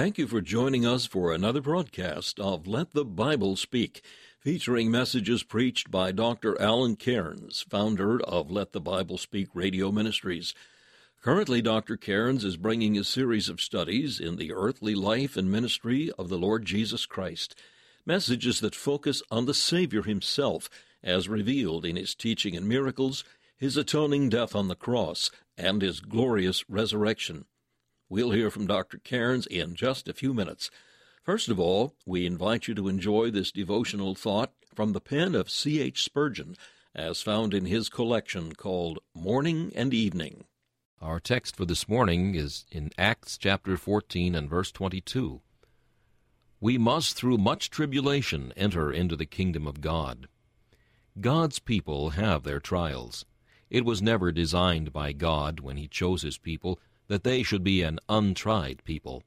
Thank you for joining us for another broadcast of Let the Bible Speak, featuring messages preached by Dr. Alan Cairns, founder of Let the Bible Speak Radio Ministries. Currently, Dr. Cairns is bringing a series of studies in the earthly life and ministry of the Lord Jesus Christ, messages that focus on the Savior himself as revealed in his teaching and miracles, his atoning death on the cross, and his glorious resurrection. We'll hear from Dr. Cairns in just a few minutes. First of all, we invite you to enjoy this devotional thought from the pen of C.H. Spurgeon, as found in his collection called Morning and Evening. Our text for this morning is in Acts chapter 14 and verse 22. We must through much tribulation enter into the kingdom of God. God's people have their trials. It was never designed by God, when He chose His people, that they should be an untried people.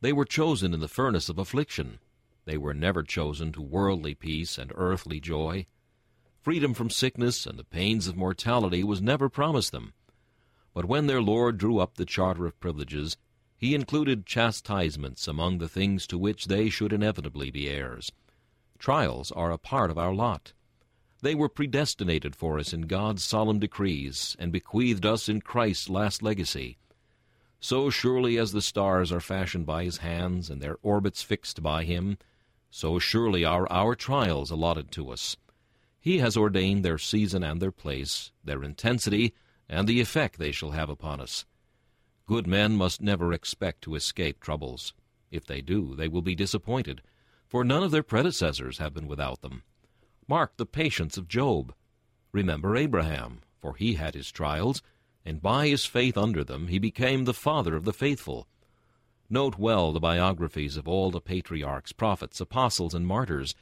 They were chosen in the furnace of affliction. They were never chosen to worldly peace and earthly joy. Freedom from sickness and the pains of mortality was never promised them. But when their Lord drew up the charter of privileges, he included chastisements among the things to which they should inevitably be heirs. Trials are a part of our lot. They were predestinated for us in God's solemn decrees, and bequeathed us in Christ's last legacy. So surely as the stars are fashioned by his hands, and their orbits fixed by him, so surely are our trials allotted to us. He has ordained their season and their place, their intensity, and the effect they shall have upon us. Good men must never expect to escape troubles. If they do, they will be disappointed, for none of their predecessors have been without them. Mark the patience of Job. Remember Abraham, for he had his trials, and by his faith under them he became the father of the faithful. Note well the biographies of all the patriarchs, prophets, apostles, and martyrs,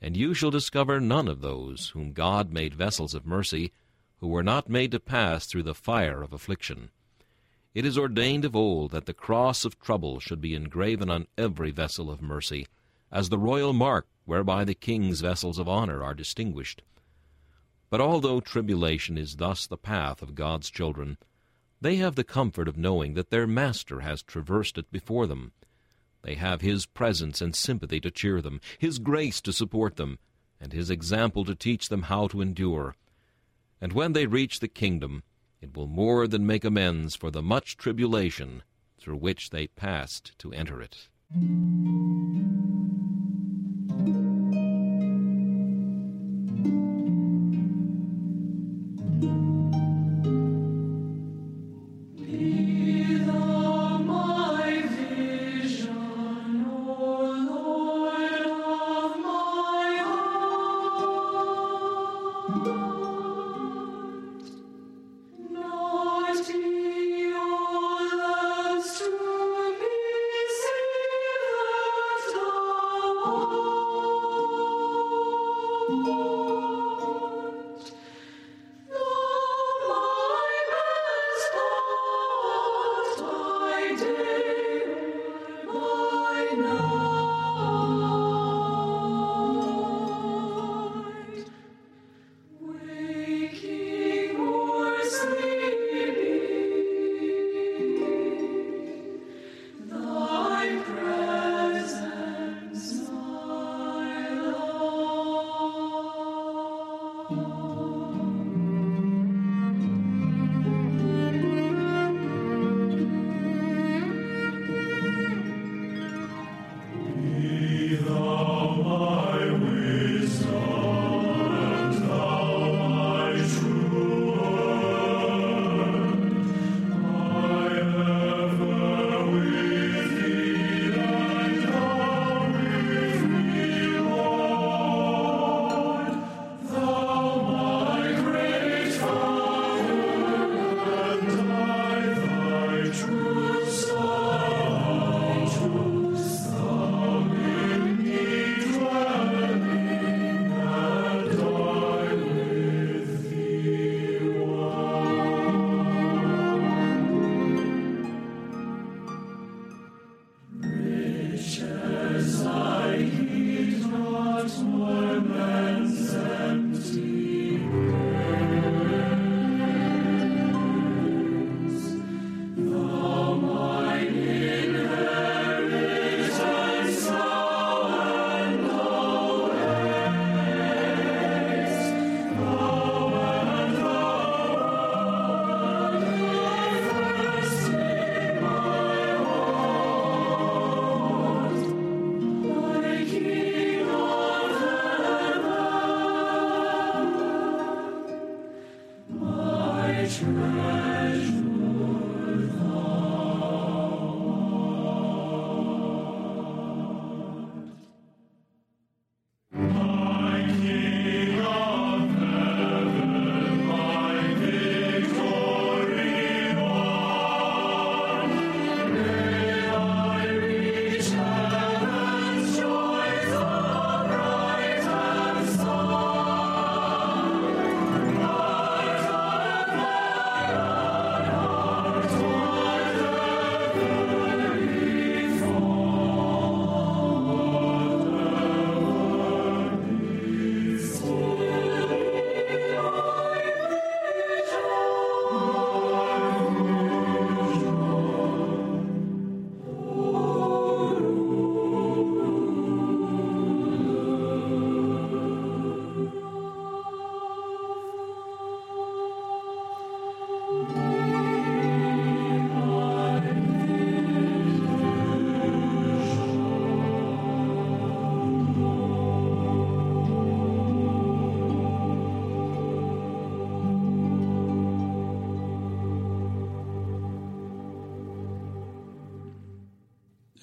and you shall discover none of those whom God made vessels of mercy, who were not made to pass through the fire of affliction. It is ordained of old that the cross of trouble should be engraven on every vessel of mercy, as the royal mark whereby the king's vessels of honor are distinguished. But although tribulation is thus the path of God's children, they have the comfort of knowing that their Master has traversed it before them. They have His presence and sympathy to cheer them, His grace to support them, and His example to teach them how to endure. And when they reach the kingdom, it will more than make amends for the much tribulation through which they passed to enter it.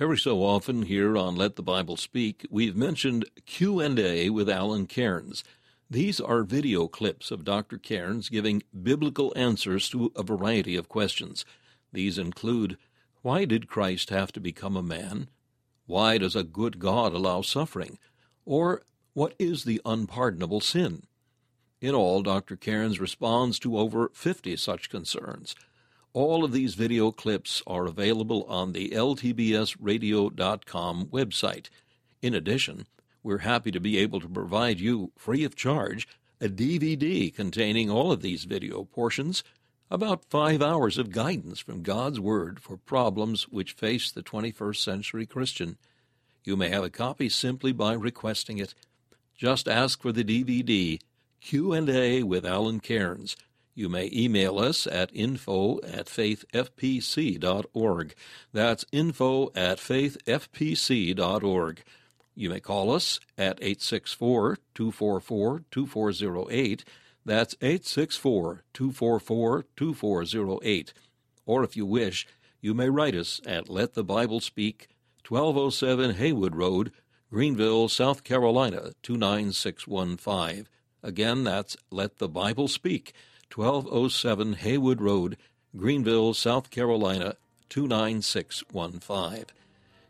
Every so often here on Let the Bible Speak, we've mentioned Q&A with Alan Cairns. These are video clips of Dr. Cairns giving biblical answers to a variety of questions. These include why did Christ have to become a man? Why does a good God allow suffering? Or what is the unpardonable sin? In all, Dr. Cairns responds to over 50 such concerns. All of these video clips are available on the ltbsradio.com website. In addition, we're happy to be able to provide you, free of charge, a DVD containing all of these video portions, about five hours of guidance from God's Word for problems which face the 21st century Christian. You may have a copy simply by requesting it. Just ask for the DVD, Q&A with Alan Cairns, you may email us at info at faithfpc.org. That's info at faithfpc.org. You may call us at 864 244 2408. That's 864 244 2408. Or if you wish, you may write us at Let the Bible Speak, 1207 Haywood Road, Greenville, South Carolina 29615. Again, that's Let the Bible Speak. 1207 Haywood Road, Greenville, South Carolina 29615.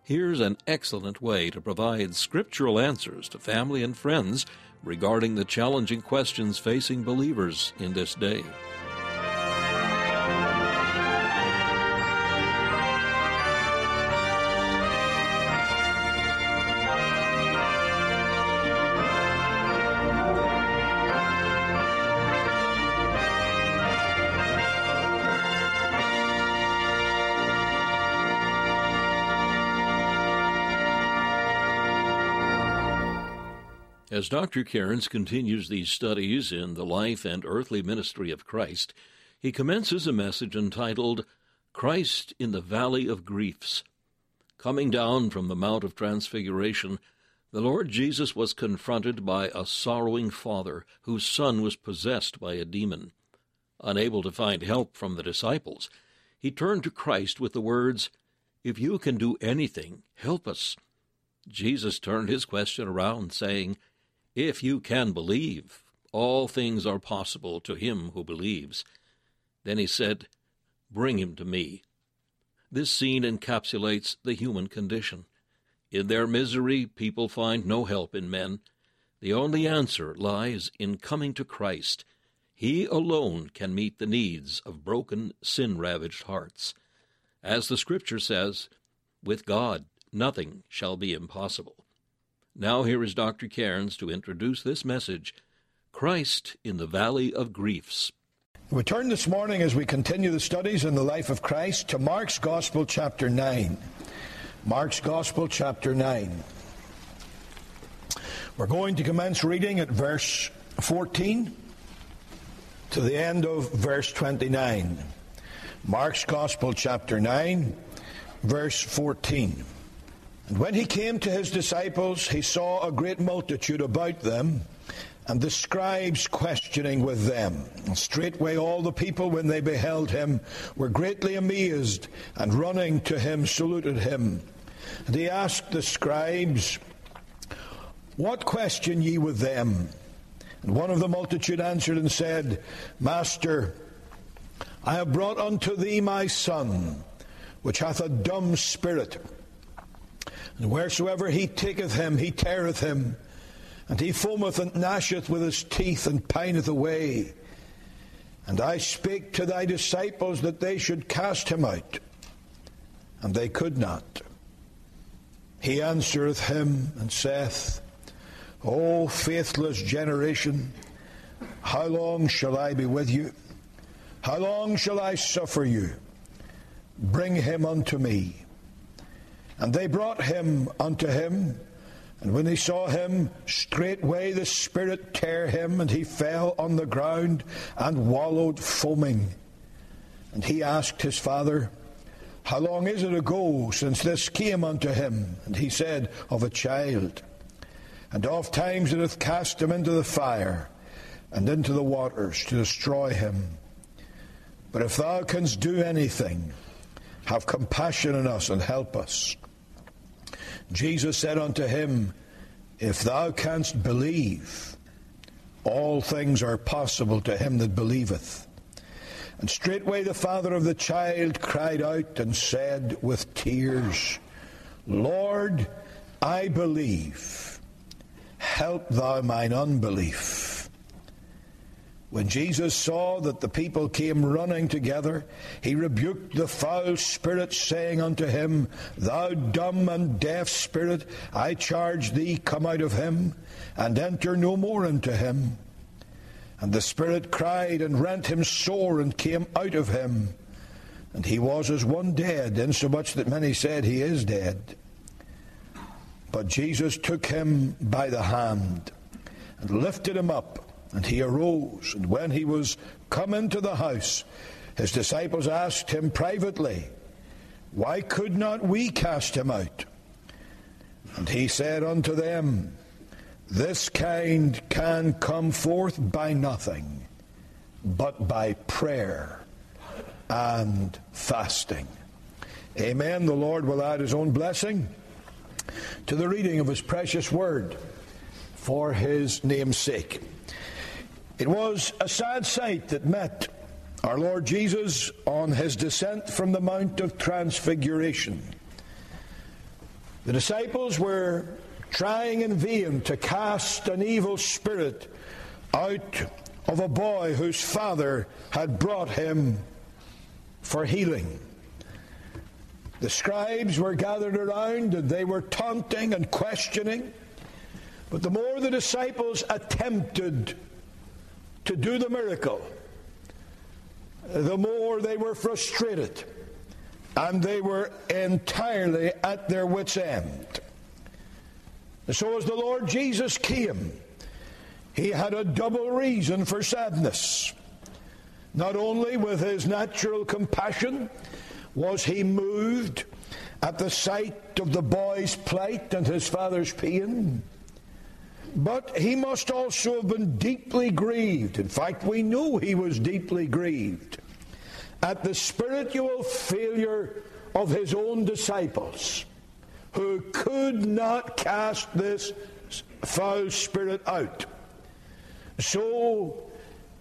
Here's an excellent way to provide scriptural answers to family and friends regarding the challenging questions facing believers in this day. As Dr. Cairns continues these studies in the life and earthly ministry of Christ, he commences a message entitled Christ in the Valley of Griefs. Coming down from the Mount of Transfiguration, the Lord Jesus was confronted by a sorrowing father whose son was possessed by a demon. Unable to find help from the disciples, he turned to Christ with the words, If you can do anything, help us. Jesus turned his question around, saying, if you can believe, all things are possible to him who believes. Then he said, Bring him to me. This scene encapsulates the human condition. In their misery, people find no help in men. The only answer lies in coming to Christ. He alone can meet the needs of broken, sin ravaged hearts. As the Scripture says, with God nothing shall be impossible. Now, here is Dr. Cairns to introduce this message Christ in the Valley of Griefs. We turn this morning as we continue the studies in the life of Christ to Mark's Gospel, chapter 9. Mark's Gospel, chapter 9. We're going to commence reading at verse 14 to the end of verse 29. Mark's Gospel, chapter 9, verse 14. When he came to his disciples, he saw a great multitude about them, and the scribes questioning with them. And straightway all the people, when they beheld him, were greatly amazed, and running to him saluted him. And he asked the scribes, What question ye with them? And one of the multitude answered and said, Master, I have brought unto thee my son, which hath a dumb spirit. And wheresoever he taketh him, he teareth him. And he foameth and gnasheth with his teeth and pineth away. And I spake to thy disciples that they should cast him out, and they could not. He answereth him and saith, O faithless generation, how long shall I be with you? How long shall I suffer you? Bring him unto me. And they brought him unto him. And when they saw him, straightway the Spirit tear him, and he fell on the ground and wallowed foaming. And he asked his father, How long is it ago since this came unto him? And he said, Of a child. And oft times it hath cast him into the fire and into the waters to destroy him. But if thou canst do anything, have compassion on us and help us. Jesus said unto him, If thou canst believe, all things are possible to him that believeth. And straightway the father of the child cried out and said with tears, Lord, I believe. Help thou mine unbelief. When Jesus saw that the people came running together, he rebuked the foul spirit, saying unto him, Thou dumb and deaf spirit, I charge thee, come out of him, and enter no more into him. And the Spirit cried and rent him sore and came out of him. And he was as one dead, insomuch that many said, He is dead. But Jesus took him by the hand and lifted him up, and he arose. And when he was come into the house, his disciples asked him privately, Why could not we cast him out? And he said unto them, this kind can come forth by nothing but by prayer and fasting. Amen. The Lord will add his own blessing to the reading of his precious word for his name's sake. It was a sad sight that met our Lord Jesus on his descent from the Mount of Transfiguration. The disciples were trying in vain to cast an evil spirit out of a boy whose father had brought him for healing. The scribes were gathered around and they were taunting and questioning. But the more the disciples attempted to do the miracle, the more they were frustrated and they were entirely at their wits' end. So as the Lord Jesus came, he had a double reason for sadness. Not only with his natural compassion was he moved at the sight of the boy's plight and his father's pain, but he must also have been deeply grieved. In fact, we knew he was deeply grieved at the spiritual failure of his own disciples who could not cast this foul spirit out. So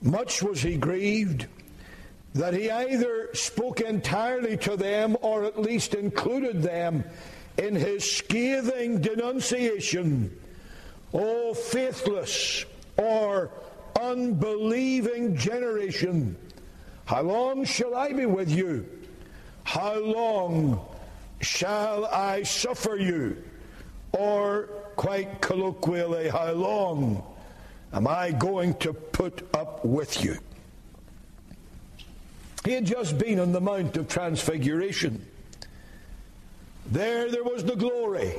much was he grieved that he either spoke entirely to them or at least included them in his scathing denunciation. O faithless or unbelieving generation, how long shall I be with you? How long Shall I suffer you? Or, quite colloquially, how long am I going to put up with you? He had just been on the Mount of Transfiguration. There, there was the glory.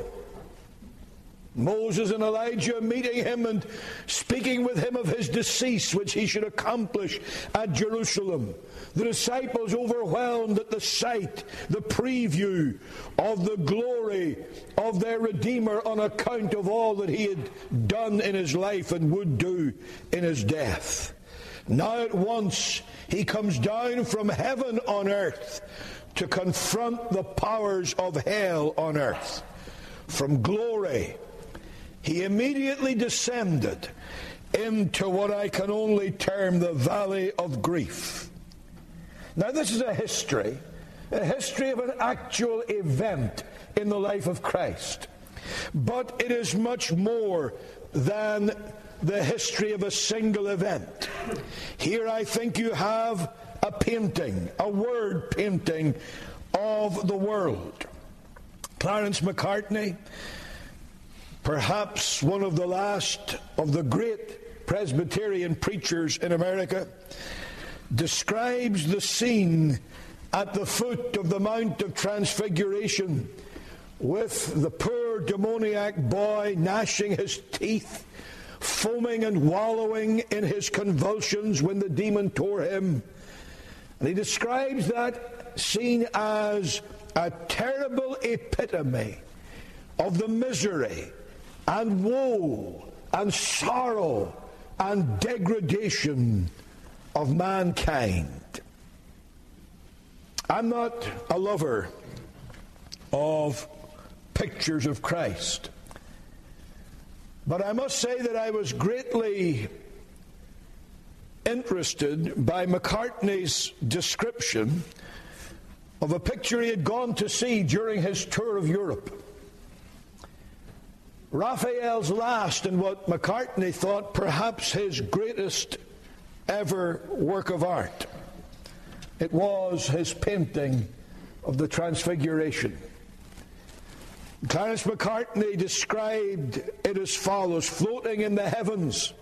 Moses and Elijah meeting him and speaking with him of his decease, which he should accomplish at Jerusalem. The disciples overwhelmed at the sight, the preview of the glory of their Redeemer on account of all that he had done in his life and would do in his death. Now at once he comes down from heaven on earth to confront the powers of hell on earth. From glory he immediately descended into what I can only term the valley of grief. Now, this is a history, a history of an actual event in the life of Christ. But it is much more than the history of a single event. Here, I think you have a painting, a word painting of the world. Clarence Macartney perhaps one of the last of the great Presbyterian preachers in America, describes the scene at the foot of the Mount of Transfiguration with the poor demoniac boy gnashing his teeth, foaming and wallowing in his convulsions when the demon tore him. And he describes that scene as a terrible epitome of the misery and woe and sorrow and degradation of mankind. I'm not a lover of pictures of Christ. But I must say that I was greatly interested by Macartney's description of a picture he had gone to see during his tour of Europe. Raphael's last and what Macartney thought perhaps his greatest ever work of art. It was his painting of the Transfiguration. Clarence Macartney described it as follows floating in the heavens.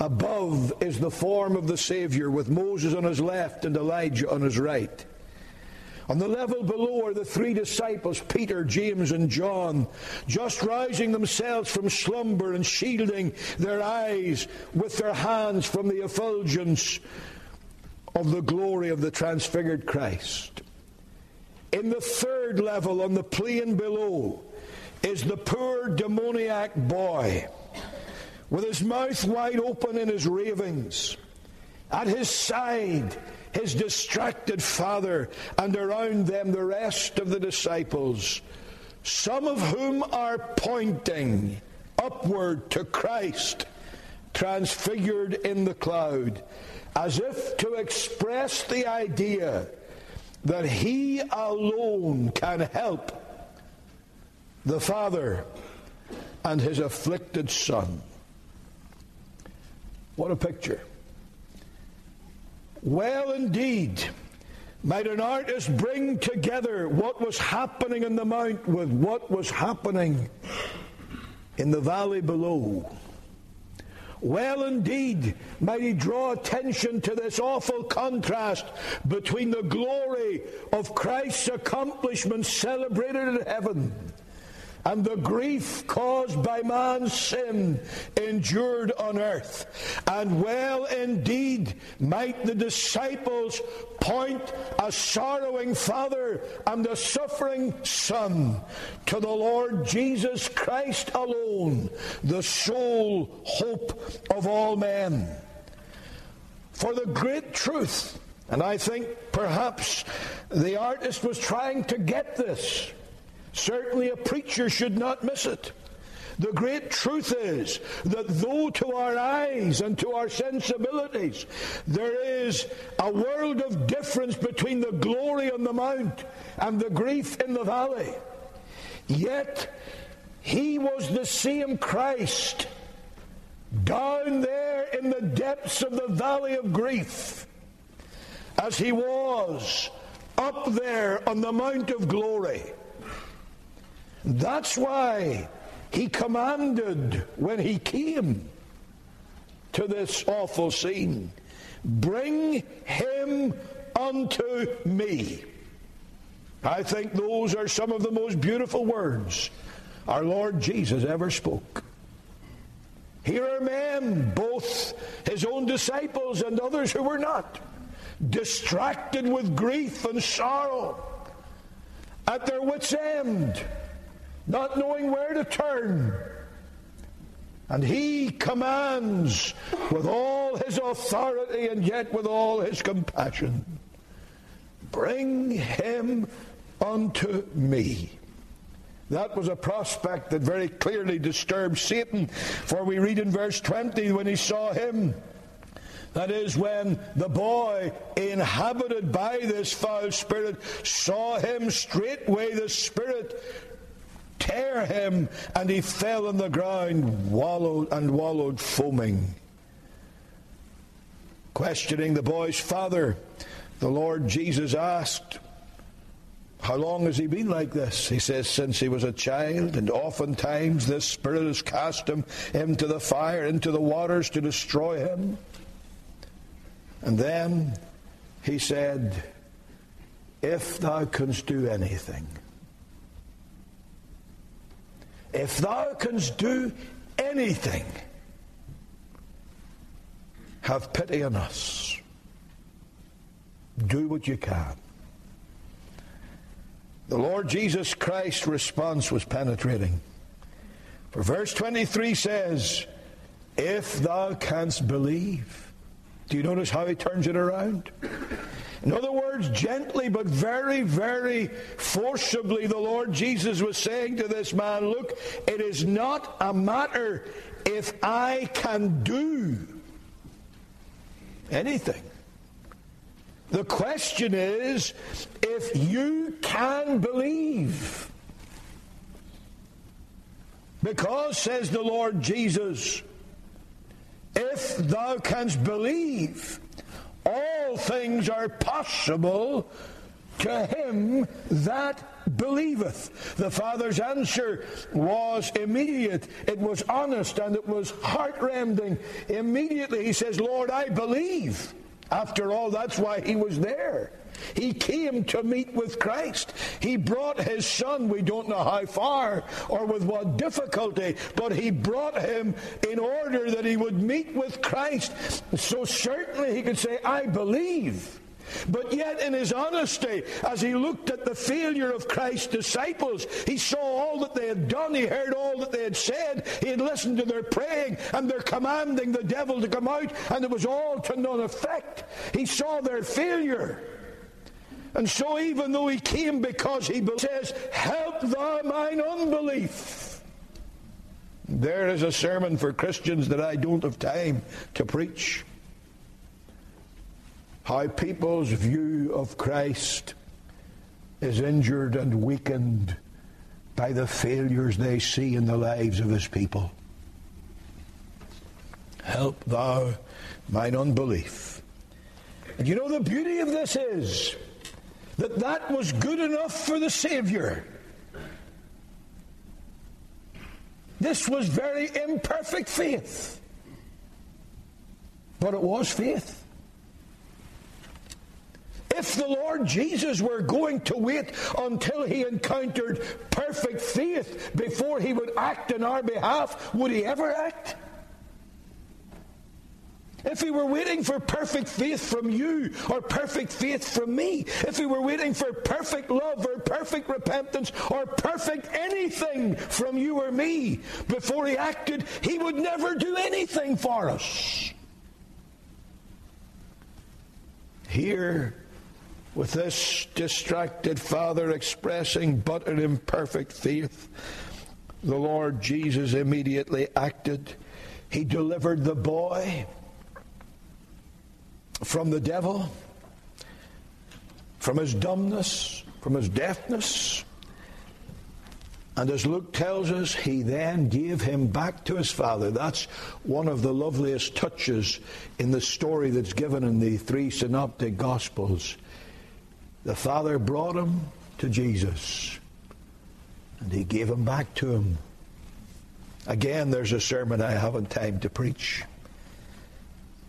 Above is the form of the Savior with Moses on his left and Elijah on his right. On the level below are the three disciples, Peter, James, and John, just rousing themselves from slumber and shielding their eyes with their hands from the effulgence of the glory of the transfigured Christ. In the third level, on the plain below, is the poor demoniac boy with his mouth wide open in his ravings. At his side, his distracted father, and around them the rest of the disciples, some of whom are pointing upward to Christ, transfigured in the cloud, as if to express the idea that he alone can help the Father and his afflicted Son. What a picture. Well, indeed, might an artist bring together what was happening in the mount with what was happening in the valley below. Well, indeed, might he draw attention to this awful contrast between the glory of Christ's accomplishments celebrated in heaven and the grief caused by man's sin endured on earth. And well indeed might the disciples point a sorrowing father and a suffering son to the Lord Jesus Christ alone, the sole hope of all men. For the great truth, and I think perhaps the artist was trying to get this Certainly, a preacher should not miss it. The great truth is that though to our eyes and to our sensibilities there is a world of difference between the glory on the mount and the grief in the valley, yet he was the same Christ down there in the depths of the valley of grief as he was up there on the mount of glory. That's why he commanded when he came to this awful scene bring him unto me. I think those are some of the most beautiful words our Lord Jesus ever spoke. Here are men, both his own disciples and others who were not, distracted with grief and sorrow, at their wits' end not knowing where to turn. And he commands with all his authority and yet with all his compassion Bring him unto me. That was a prospect that very clearly disturbed Satan, for we read in verse 20 when he saw him. That is when the boy inhabited by this foul spirit saw him straightway the spirit tear him, and he fell on the ground, wallowed and wallowed, foaming. Questioning the boy's father, the Lord Jesus asked, How long has he been like this? He says, Since he was a child, and oftentimes this spirit has cast him into the fire, into the waters to destroy him. And then he said, If thou canst do anything, if thou canst do anything, have pity on us. Do what you can. The Lord Jesus Christ's response was penetrating. For verse 23 says, If thou canst believe. Do you notice how he turns it around? In other words, gently but very, very forcibly, the Lord Jesus was saying to this man, Look, it is not a matter if I can do anything. The question is if you can believe. Because, says the Lord Jesus, if thou canst believe, all things are possible to him that believeth. The Father's answer was immediate, it was honest, and it was heartrending. Immediately he says, Lord, I believe. After all, that's why he was there. He came to meet with Christ. He brought his son, we don't know how far or with what difficulty, but he brought him in order that he would meet with Christ. So certainly he could say, I believe. But yet, in his honesty, as he looked at the failure of Christ's disciples, he saw all that they had done, he heard all that they had said, he had listened to their praying and their commanding the devil to come out, and it was all to none effect. He saw their failure. And so, even though he came because he says, Help thou mine unbelief. There is a sermon for Christians that I don't have time to preach. How people's view of Christ is injured and weakened by the failures they see in the lives of his people. Help thou mine unbelief. And you know the beauty of this is that that was good enough for the Savior. This was very imperfect faith. But it was faith. If the Lord Jesus were going to wait until he encountered perfect faith before he would act in our behalf, would he ever act? If he were waiting for perfect faith from you or perfect faith from me, if he were waiting for perfect love or perfect repentance or perfect anything from you or me before he acted, he would never do anything for us. Here, with this distracted father expressing but an imperfect faith, the Lord Jesus immediately acted. He delivered the boy from the devil, from his dumbness, from his deafness. And as Luke tells us, he then gave him back to his father. That's one of the loveliest touches in the story that's given in the three synoptic gospels. The father brought him to Jesus, and he gave him back to him. Again, there's a sermon I haven't time to preach.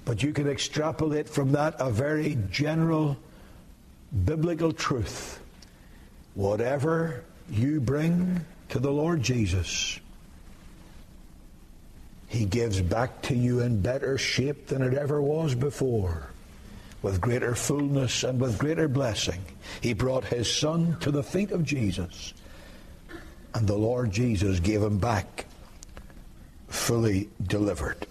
But you can extrapolate from that a very general biblical truth. Whatever you bring to the Lord Jesus, He gives back to you in better shape than it ever was before, with greater fullness and with greater blessing. He brought His Son to the feet of Jesus, and the Lord Jesus gave Him back fully delivered.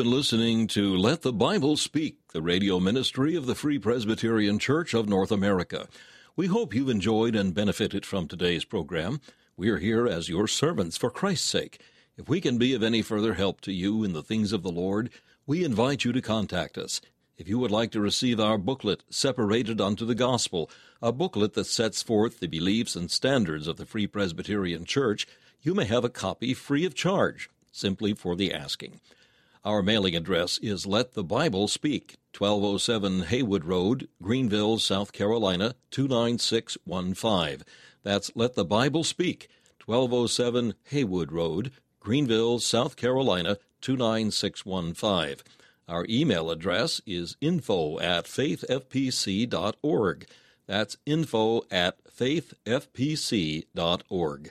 Been listening to Let the Bible Speak, the radio ministry of the Free Presbyterian Church of North America. We hope you've enjoyed and benefited from today's program. We are here as your servants for Christ's sake. If we can be of any further help to you in the things of the Lord, we invite you to contact us. If you would like to receive our booklet, Separated unto the Gospel, a booklet that sets forth the beliefs and standards of the Free Presbyterian Church, you may have a copy free of charge, simply for the asking. Our mailing address is Let the Bible Speak, 1207 Haywood Road, Greenville, South Carolina, 29615. That's Let the Bible Speak, 1207 Haywood Road, Greenville, South Carolina, 29615. Our email address is info at faithfpc.org. That's info at faithfpc.org.